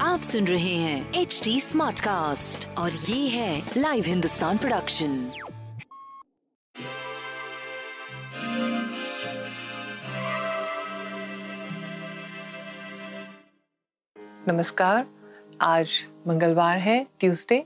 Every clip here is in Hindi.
आप सुन रहे हैं एच डी स्मार्ट कास्ट और ये है लाइव हिंदुस्तान प्रोडक्शन नमस्कार। आज मंगलवार है ट्यूसडे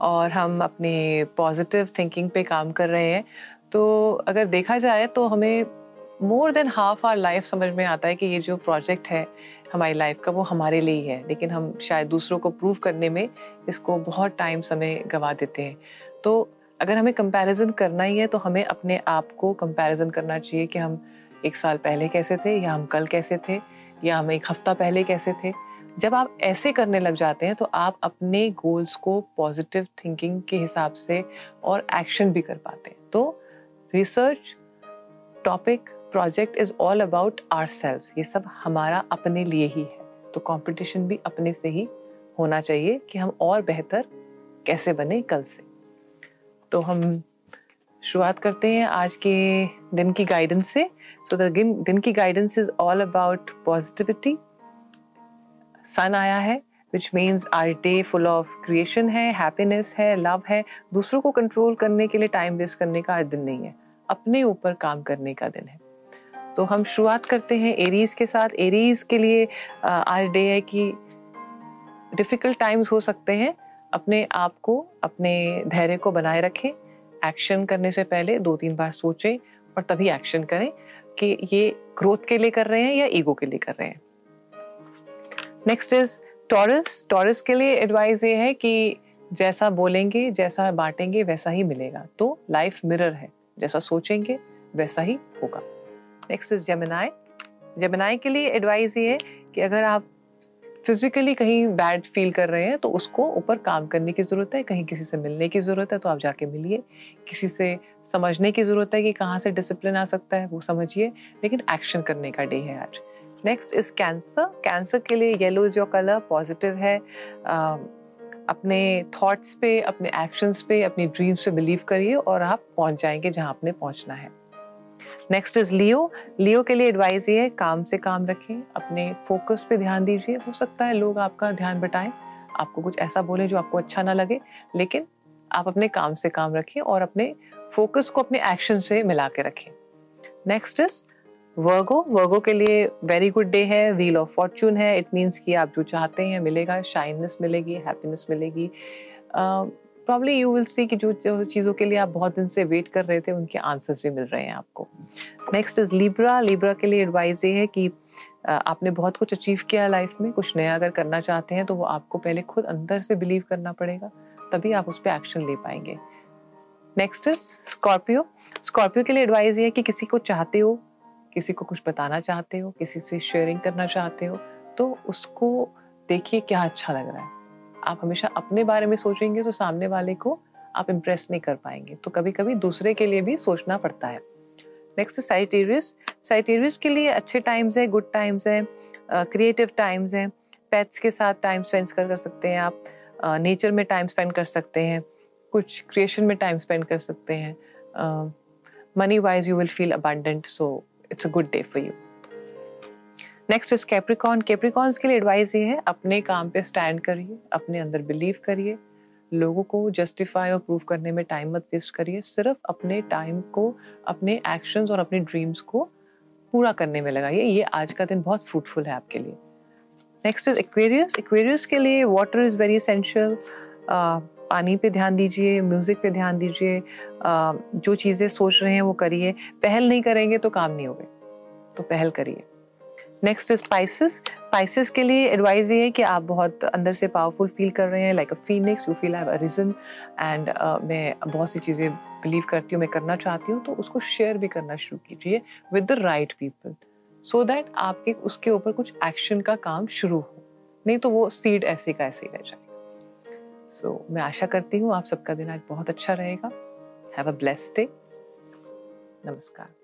और हम अपने पॉजिटिव थिंकिंग पे काम कर रहे हैं। तो अगर देखा जाए तो हमें more than half our life समझ में आता है कि ये जो प्रोजेक्ट है हमारी लाइफ का, वो हमारे लिए ही है। लेकिन हम शायद दूसरों को प्रूव करने में इसको बहुत टाइम समय गवा देते हैं। तो अगर हमें कंपैरिजन करना ही है तो हमें अपने आप को कंपैरिजन करना चाहिए कि हम एक साल पहले कैसे थे, या हम कल कैसे थे, या हम एक हफ़्ता पहले कैसे थे। जब आप ऐसे करने लग जाते हैं तो आप अपने गोल्स को पॉजिटिव थिंकिंग के हिसाब से और एक्शन भी कर पाते हैं। तो research topic project is all about our ये सब हमारा अपने लिए ही है। तो कंपटीशन भी अपने से ही होना चाहिए कि हम और बेहतर कैसे बने कल से। तो हम शुरुआत करते हैं आज के दिन की गाइडेंस से। सो द दिन की guidance is all about positivity sun आया है which means our day full of creation है हैप्पीनेस है लव है। दूसरों को कंट्रोल करने के लिए टाइम वेस्ट करने का दिन नहीं है। अपने ऊपर काम करने का दिन है। तो हम शुरुआत करते हैं एरीज के साथ। एरीज के लिए आज डे है कि डिफ़िकल्ट टाइम्स हो सकते हैं। अपने आप को, अपने धैर्य को बनाए रखें। एक्शन करने से पहले दो तीन बार सोचें और तभी एक्शन करें कि ये ग्रोथ के लिए कर रहे हैं या ईगो के लिए कर रहे हैं। नेक्स्ट इज़ टॉरस टॉरस के लिए एडवाइस ये है कि जैसा बोलेंगे, जैसा बांटेंगे, वैसा ही मिलेगा। तो लाइफ मिरर है। जैसा सोचेंगे, वैसा ही होगा। नेक्स्ट इज़ जमिनाई जमिनाई के लिए एडवाइस ये है कि अगर आप फिजिकली कहीं बैड फील कर रहे हैं तो उसको ऊपर काम करने की ज़रूरत है कहीं किसी से मिलने की ज़रूरत है तो आप जाके मिलिए। किसी से समझने की ज़रूरत है कि कहाँ से डिसिप्लिन आ सकता है वो समझिए लेकिन एक्शन करने का डे है आज। नेक्स्ट इज़ कैंसर कैंसर के लिए येलो जो कलर पॉजिटिव है। uh, अपने थॉट्स पे अपने एक्शंस पे अपनी ड्रीम्स पे बिलीव करिए और आप पहुँच जाएँगे जहाँ आपने पहुँचना है। नेक्स्ट इज़ लियो लियो के लिए एडवाइस ये है, काम से काम रखें, अपने फोकस पे ध्यान दीजिए। हो सकता है लोग आपका ध्यान बटाएँ, आपको कुछ ऐसा बोले जो आपको अच्छा ना लगे, लेकिन आप अपने काम से काम रखें और अपने फोकस को अपने एक्शन से मिला के रखें। नेक्स्ट इज़ वर्गो वर्गो के लिए वेरी गुड डे है व्हील ऑफ़ फॉर्चून है। इट मीन्स कि आप जो चाहते हैं, मिलेगा शाइननेस मिलेगी हैप्पीनेस मिलेगी। प्रॉब्ली यू विल सी कि जो, चीज़ों के लिए आप बहुत दिन से वेट कर रहे थे उनके आंसर्स भी मिल रहे हैं आपको। नेक्स्ट इज़ लिब्रा लिब्रा के लिए एडवाइस ये है कि आपने बहुत कुछ अचीव किया लाइफ में कुछ नया अगर करना चाहते हैं तो वो आपको पहले खुद अंदर से बिलीव करना पड़ेगा तभी आप उस पर एक्शन ले पाएँगे। नेक्स्ट इज़ स्कॉर्पियो स्कॉर्पियो के लिए एडवाइस ये है कि किसी को चाहते हो किसी को कुछ बताना चाहते हो किसी से शेयरिंग करना चाहते हो तो उसको देखिए क्या अच्छा लग रहा है। आप हमेशा अपने बारे में सोचेंगे तो सामने वाले को आप इम्प्रेस नहीं कर पाएँगे। तो कभी कभी दूसरे के लिए भी सोचना पड़ता है। नेक्स्ट साइटेरियस साइटेरियस के लिए अच्छे टाइम्स है गुड टाइम्स है क्रिएटिव टाइम्स हैं। पेट्स के साथ टाइम स्पेंड कर सकते हैं आप। नेचर में टाइम स्पेंड कर सकते हैं। कुछ क्रिएशन में टाइम स्पेंड कर सकते हैं। Money wise you will feel abundant so it's a good day for you next is Capricorn Capricorns के लिए एडवाइस ये है, अपने काम पे स्टैंड करिए, अपने अंदर बिलीव करिए, लोगों को जस्टिफाई और प्रूव करने में टाइम मत वेस्ट करिए, सिर्फ़ अपने टाइम को, अपने एक्शंस और अपने ड्रीम्स को पूरा करने में लगाइए। ये आज का दिन बहुत फ्रूटफुल है आपके लिए। नेक्स्ट इज़ एक्वेरियस एक्वेरियस के लिए वाटर इज़ वेरी एसेंशियल पानी पे ध्यान दीजिए म्यूज़िक पे ध्यान दीजिए जो चीज़ें सोच रहे हैं वो करिए। पहल नहीं करेंगे तो काम नहीं होगा। तो पहल करिए। नेक्स्ट स्पाइसिस स्पाइसिस के लिए एडवाइस ये है कि आप बहुत अंदर से पावरफुल फील कर रहे हैं like a phoenix you feel have reason and मैं बहुत सी चीज़ें बिलीव करती हूँ मैं करना चाहती हूँ तो उसको शेयर भी करना शुरू कीजिए with the right people so that आपके उसके ऊपर कुछ एक्शन का काम शुरू हो। नहीं तो वो सीड ऐसे का ऐसे रह जाएगा। सो so, मैं आशा करती हूँ आप सबका दिन आज बहुत अच्छा रहेगा। हैव अ ब्लेस्ड डे नमस्कार।